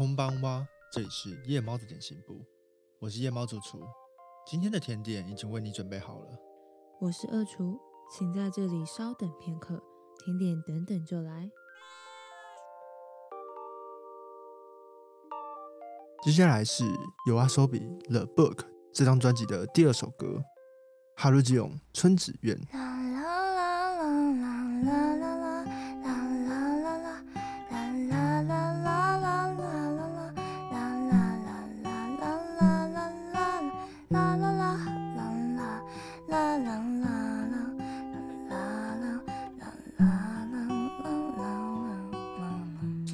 空邦哇，这里是夜猫的点心部，我是夜猫主厨。今天的甜点已经为你准备好了。我是二厨，请在这里稍等片刻，甜点等等就来。接下来是由阿手比《The Book》这张专辑的第二首歌《哈鲁吉永春子苑》。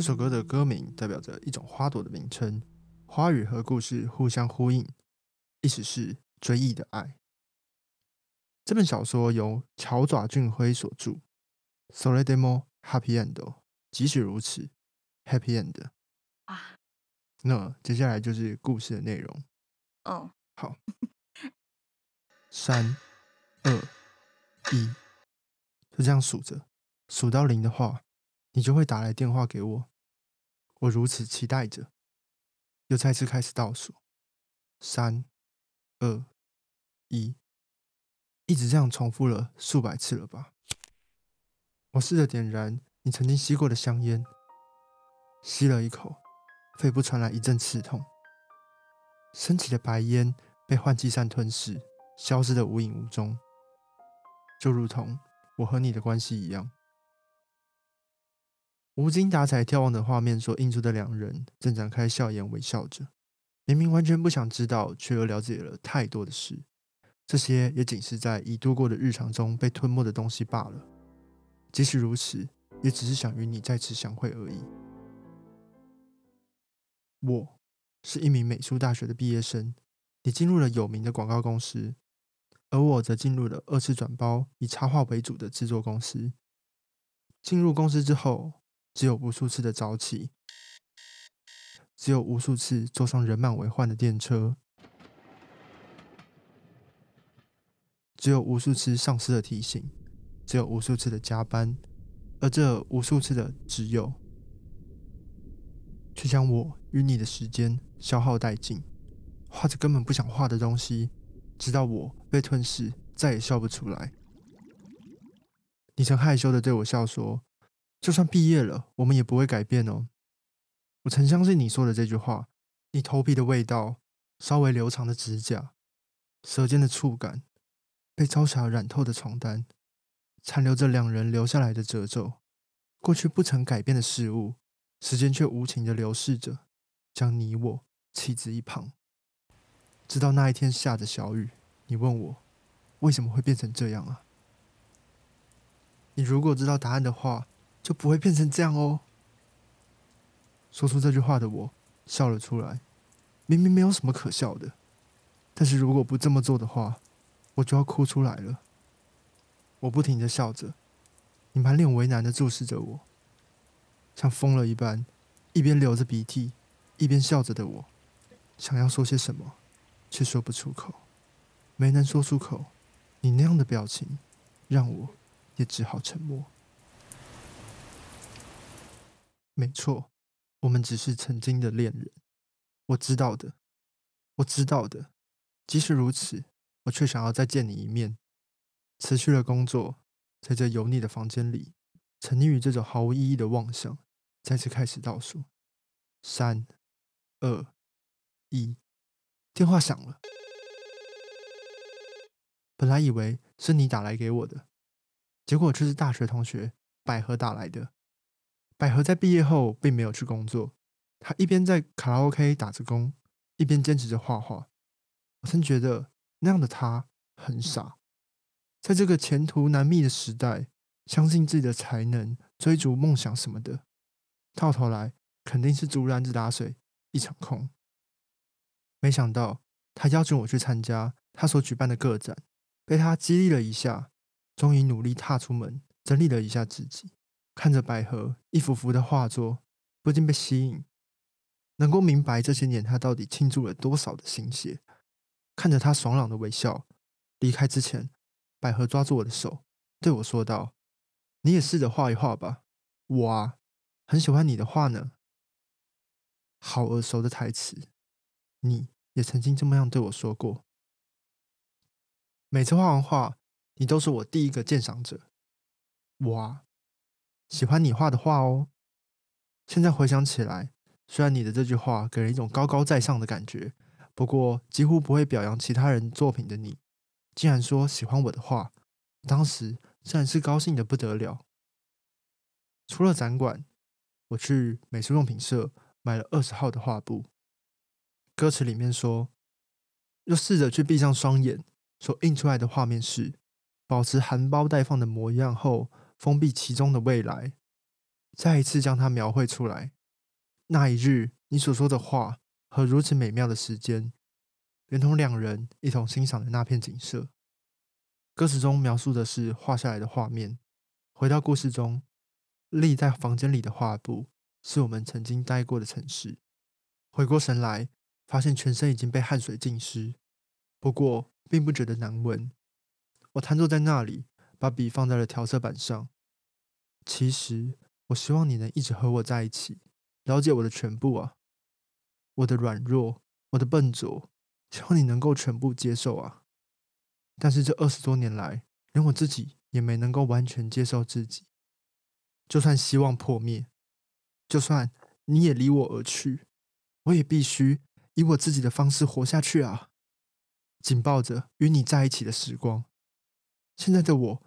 首歌的歌名代表着一种花朵的名称，花语和故事互相呼应，意思是追忆的爱。这本小说由乔爪俊辉所著，《So Let Demo Happy End》，即使如此，Happy End 啊。那接下来就是故事的内容。哦，好，三、二、一，就这样数着，数到零的话。你就会打来电话给我，我如此期待着，又再次开始倒数，三、二、一，一直这样重复了数百次了吧？我试着点燃你曾经吸过的香烟，吸了一口，肺部传来一阵刺痛，升起的白烟被换气扇吞噬，消失的无影无踪，就如同我和你的关系一样。无精打采眺望的画面所映出的两人，正展开笑颜，微笑着。明明完全不想知道，却又了解了太多的事。这些也仅是在已度过的日常中被吞没的东西罢了。即使如此，也只是想与你再次相会而已。我是一名美术大学的毕业生，你进入了有名的广告公司，而我则进入了二次转包以插画为主的制作公司。进入公司之后。只有无数次的早起，只有无数次坐上人满为患的电车，只有无数次上司的提醒，只有无数次的加班，而这无数次的只有，却将我与你的时间消耗殆尽，画着根本不想画的东西，直到我被吞噬，再也笑不出来。你曾害羞的对我笑说。就算毕业了，我们也不会改变哦。我曾相信你说的这句话。你头皮的味道，稍微留长的指甲，舌尖的触感，被朝霞染透的床单，残留着两人留下来的褶皱。过去不曾改变的事物，时间却无情的流逝着，将你我弃之一旁。直到那一天下着小雨，你问我为什么会变成这样啊？你如果知道答案的话。就不会变成这样哦。说出这句话的我笑了出来，明明没有什么可笑的，但是如果不这么做的话，我就要哭出来了。我不停的笑着，你满脸为难的注视着我，像疯了一般，一边流着鼻涕，一边笑着的我，想要说些什么，却说不出口，没能说出口。你那样的表情，让我也只好沉默。没错，我们只是曾经的恋人。我知道的，我知道的。即使如此，我却想要再见你一面。辞去了工作，在这油腻的房间里，沉溺于这种毫无意义的妄想，再次开始倒数：三、二、一。电话响了。本来以为是你打来给我的，结果却是大学同学百合打来的。百合在毕业后并没有去工作，她一边在卡拉 OK 打着工，一边坚持着画画。我曾觉得那样的她很傻，在这个前途难觅的时代，相信自己的才能，追逐梦想什么的，到头来肯定是竹篮子打水一场空。没想到他邀请我去参加他所举办的个展，被他激励了一下，终于努力踏出门，整理了一下自己。看着百合一幅幅的画作，不禁被吸引，能够明白这些年他到底倾注了多少的心血。看着他爽朗的微笑，离开之前，百合抓住我的手，对我说道：“你也试着画一画吧，我啊，很喜欢你的画呢。”好耳熟的台词，你也曾经这么样对我说过。每次画完画，你都是我第一个鉴赏者。我啊，喜欢你画的画哦。现在回想起来，虽然你的这句话给人一种高高在上的感觉，不过几乎不会表扬其他人作品的你，竟然说喜欢我的画，当时自然是高兴的不得了。除了展馆，我去美术用品社。买了二十号的画布，歌词里面说：“又试着去闭上双眼，所映出来的画面是保持含苞待放的模样后，封闭其中的未来，再一次将它描绘出来。那一日，你所说的话和如此美妙的时间，连同两人一同欣赏的那片景色。”歌词中描述的是画下来的画面。回到故事中，立在房间里的画布。是我们曾经待过的城市。回过神来，发现全身已经被汗水浸湿，不过并不觉得难闻。我瘫坐在那里，把笔放在了调色板上。其实，我希望你能一直和我在一起，了解我的全部啊，我的软弱，我的笨拙，希望你能够全部接受啊。但是这二十多年来，连我自己也没能够完全接受自己。就算希望破灭。就算你也离我而去，我也必须以我自己的方式活下去啊！紧抱着与你在一起的时光，现在的我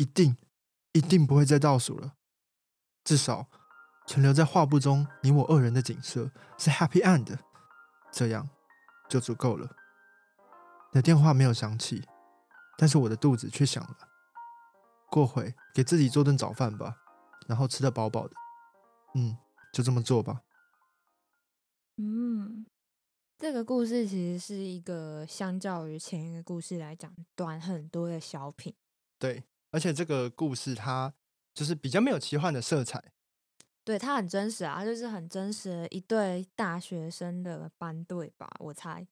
一定一定不会再倒数了。至少存留在画布中你我二人的景色是 happy end，这样就足够了。你的电话没有响起，但是我的肚子却响了。过会给自己做顿早饭吧，然后吃得饱饱的。嗯，就这么做吧。嗯，这个故事其实是一个相较于前一个故事来讲短很多的小品。对，而且这个故事它就是比较没有奇幻的色彩。对，它很真实啊，就是很真实的一对大学生的班队吧，我猜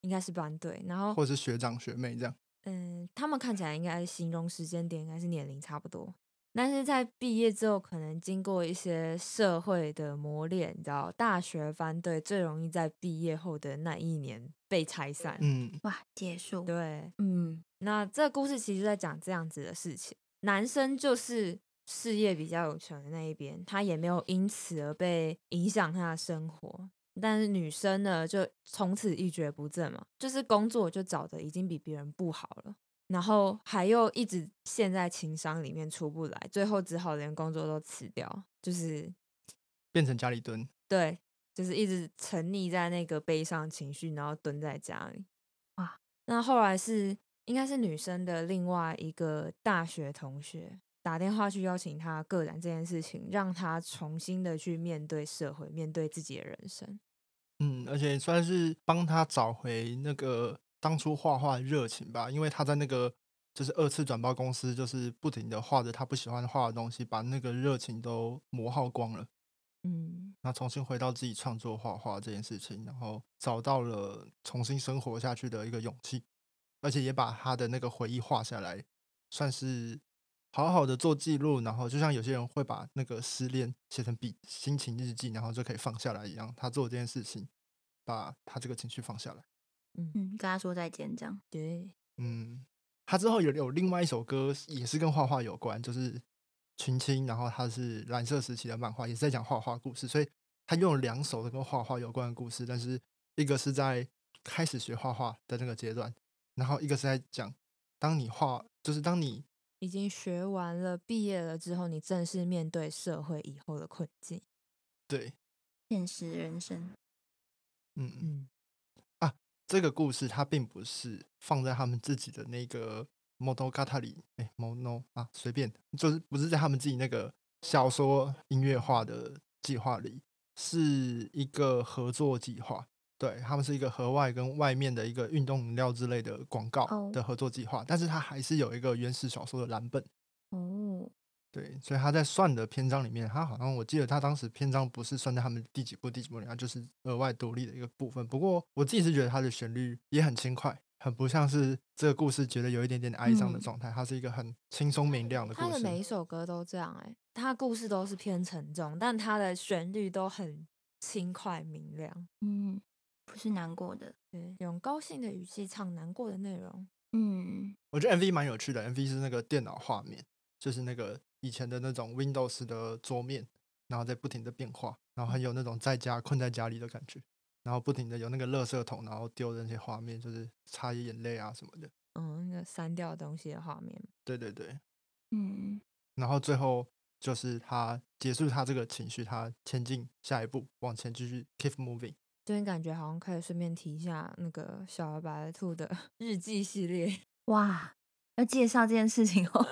应该是班队，然后或者是学长学妹这样。嗯，他们看起来应该形容时间点应该是年龄差不多。但是在毕业之后，可能经过一些社会的磨练，你知道，大学班队最容易在毕业后的那一年被拆散。嗯，哇，结束。对，嗯，那这个故事其实在讲这样子的事情：男生就是事业比较有成的那一边，他也没有因此而被影响他的生活；但是女生呢，就从此一蹶不振嘛，就是工作就找的已经比别人不好了。然后还又一直陷在情商里面出不来，最后只好连工作都辞掉，就是变成家里蹲。对，就是一直沉溺在那个悲伤情绪，然后蹲在家里。哇，那后来是应该是女生的另外一个大学同学打电话去邀请她个展这件事情，让她重新的去面对社会，面对自己的人生。嗯，而且算是帮她找回那个。当初画画的热情吧，因为他在那个就是二次转包公司，就是不停的画着他不喜欢画的东西，把那个热情都磨耗光了。嗯，那重新回到自己创作画画这件事情，然后找到了重新生活下去的一个勇气，而且也把他的那个回忆画下来，算是好好的做记录。然后就像有些人会把那个失恋写成笔心情日记，然后就可以放下来一样，他做这件事情，把他这个情绪放下来。嗯跟他说再见，这样对。嗯，他之后有有另外一首歌，也是跟画画有关，就是群青，然后他是蓝色时期的漫画，也是在讲画画故事，所以他用了两首的跟画画有关的故事，但是一个是在开始学画画的那个阶段，然后一个是在讲当你画，就是当你已经学完了、毕业了之后，你正式面对社会以后的困境。对，现实人生。嗯嗯啊。这个故事它并不是放在他们自己的那个 g a t a 里，哎，mono 啊，随便，就是不是在他们自己那个小说音乐化的计划里，是一个合作计划。对他们是一个河外跟外面的一个运动饮料之类的广告的合作计划，但是它还是有一个原始小说的蓝本。哦。对，所以他在算的篇章里面，他好像我记得他当时篇章不是算在他们第几部第几部里面，就是额外独立的一个部分。不过我自己是觉得他的旋律也很轻快，很不像是这个故事觉得有一点点哀伤的状态。它是一个很轻松明亮的故事。他的每一首歌都这样，哎，他故事都是偏沉重，但他的旋律都很轻快明亮。嗯，不是难过的。对，用高兴的语气唱难过的内容。嗯，我觉得 MV 蛮有趣的，MV 是那个电脑画面，就是那个以前的那种 Windows 的桌面，然后在不停的变化，然后很有那种在家困在家里的感觉，然后不停的有那个垃圾桶，然后丢的那些画面，就是擦眼泪啊什么的。嗯，那个删掉东西的画面。对对对，嗯，然后最后就是他结束他这个情绪，他前进下一步，往前继续 keep moving。这边感觉好像可以顺便提一下那个小白兔的 日记系列。哇，要介绍这件事情哦。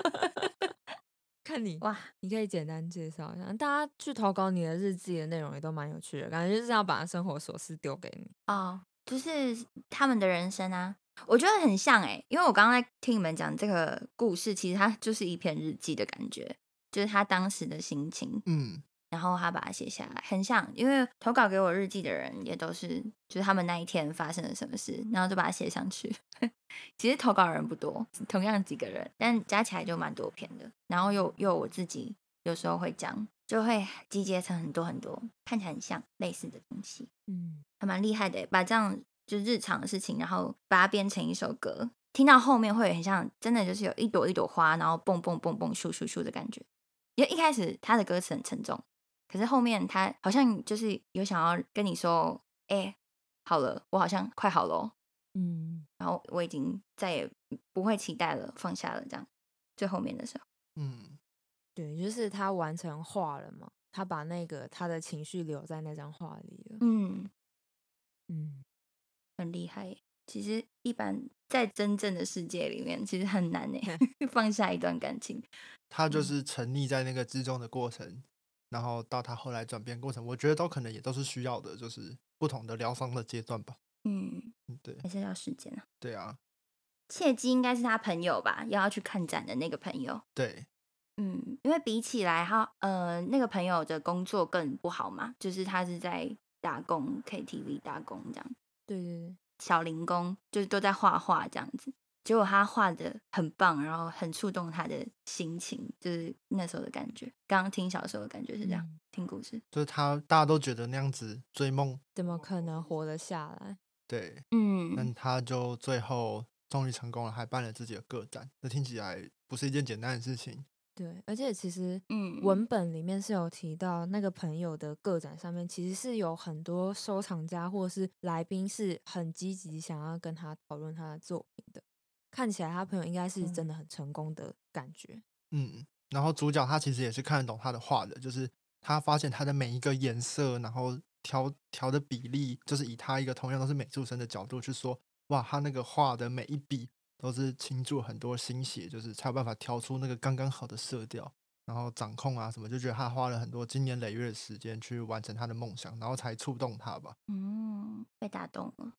看你哇，你可以简单介绍一下，大家去投稿你的日记的内容也都蛮有趣的，感觉就是要把生活琐事丢给你。哦，就是他们的人生啊，我觉得很像哎、因为我刚刚在听你们讲这个故事，其实它就是一篇日记的感觉，就是他当时的心情，嗯，然后他把它写下来，很像，因为投稿给我日记的人也都是，就是他们那一天发生了什么事，然后就把它写上去。其实投稿人不多，同样几个人，但加起来就蛮多篇的。然后又又我自己有时候会讲，就会集结成很多很多看起来很像类似的东西，嗯，还蛮厉害的。把这样就日常的事情，然后把它编成一首歌，听到后面会很像，真的就是有一朵一朵花，然后蹦蹦蹦蹦咻咻咻的感觉。因为一开始他的歌词很沉重，可是后面他好像就是有想要跟你说，哎、好了，我好像快好了哦，嗯，然后我已经再也不会期待了，放下了，这样。最后面的时候，嗯，对，就是他完成画了嘛，他把那个他的情绪留在那张画里了。嗯，嗯，很厉害耶。其实一般在真正的世界里面，其实很难 呢，放下一段感情。他就嗯是沉溺在那个之中的过程，然后到他后来转变过程，我觉得都可能也都是需要的，就是不同的疗伤的阶段吧。嗯，嗯，对还是要时间啊。对啊，切记应该是他朋友吧，要要去看展的那个朋友。对，嗯，因为比起来他呃那个朋友的工作更不好嘛，就是他是在打工 KTV 打工这样，对对对，小零工就是都在画画这样子。结果他画的很棒，然后很触动他的心情，就是那时候的感觉。刚刚听小时候的感觉是这样，嗯听故事。就是他大家都觉得那样子追梦，怎么可能活得下来？对，嗯，那他就最后终于成功了，还办了自己的个展，这听起来不是一件简单的事情。对，而且其实嗯文本里面是有提到，那个朋友的个展上面其实是有很多收藏家或是来宾是很积极想要跟他讨论他的作品的。看起来他朋友应该是真的很成功的感觉。嗯，然后主角他其实也是看得懂他的画的，就是他发现他的每一个颜色，然后调调的比例，就是以他一个同样都是美术生的角度去说，哇，他那个画的每一笔都是倾注很多心血，就是才有办法调出那个刚刚好的色调，然后掌控啊什么，就觉得他花了很多经年累月的时间去完成他的梦想，然后才触动他吧。嗯被打动了。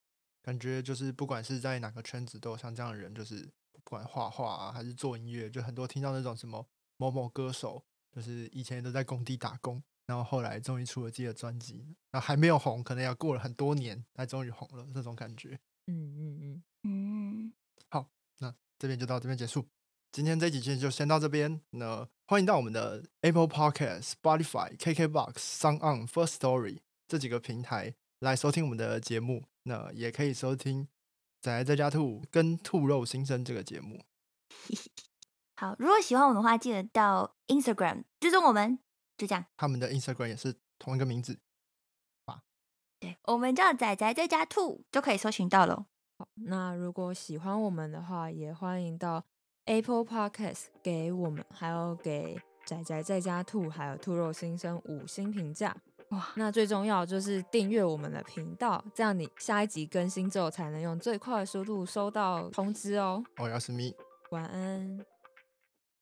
感觉就是不管是在哪个圈子，都有像这样的人，就是不管画画啊，还是做音乐，就很多听到那种什么某某歌手，就是以前都在工地打工，然后后来终于出了自己的专辑，然后还没有红，可能要过了很多年才终于红了，这种感觉。嗯嗯嗯，嗯，好那这边就到这边结束，今天这几期就先到这边。那欢迎到我们的 Apple Podcast、Spotify、KKBox、Sound On、First Story 这几个平台来收听我们的节目。那也可以收听《仔仔在家兔》跟《兔肉新生》这个节目。好，如果喜欢我们的话，记得到 Instagram 追踪我们，就这样。他们的 Instagram 也是同一个名字。对，我们叫仔仔在家兔，就可以搜寻到喽。好，那如果喜欢我们的话，也欢迎到 Apple Podcast 给我们，还有给仔仔在家兔，还有兔肉新生五星评价。哇，那最重要就是订阅我们的频道，这样你下一集更新之后才能用最快的速度收到通知哦。哦，要是咪。晚安。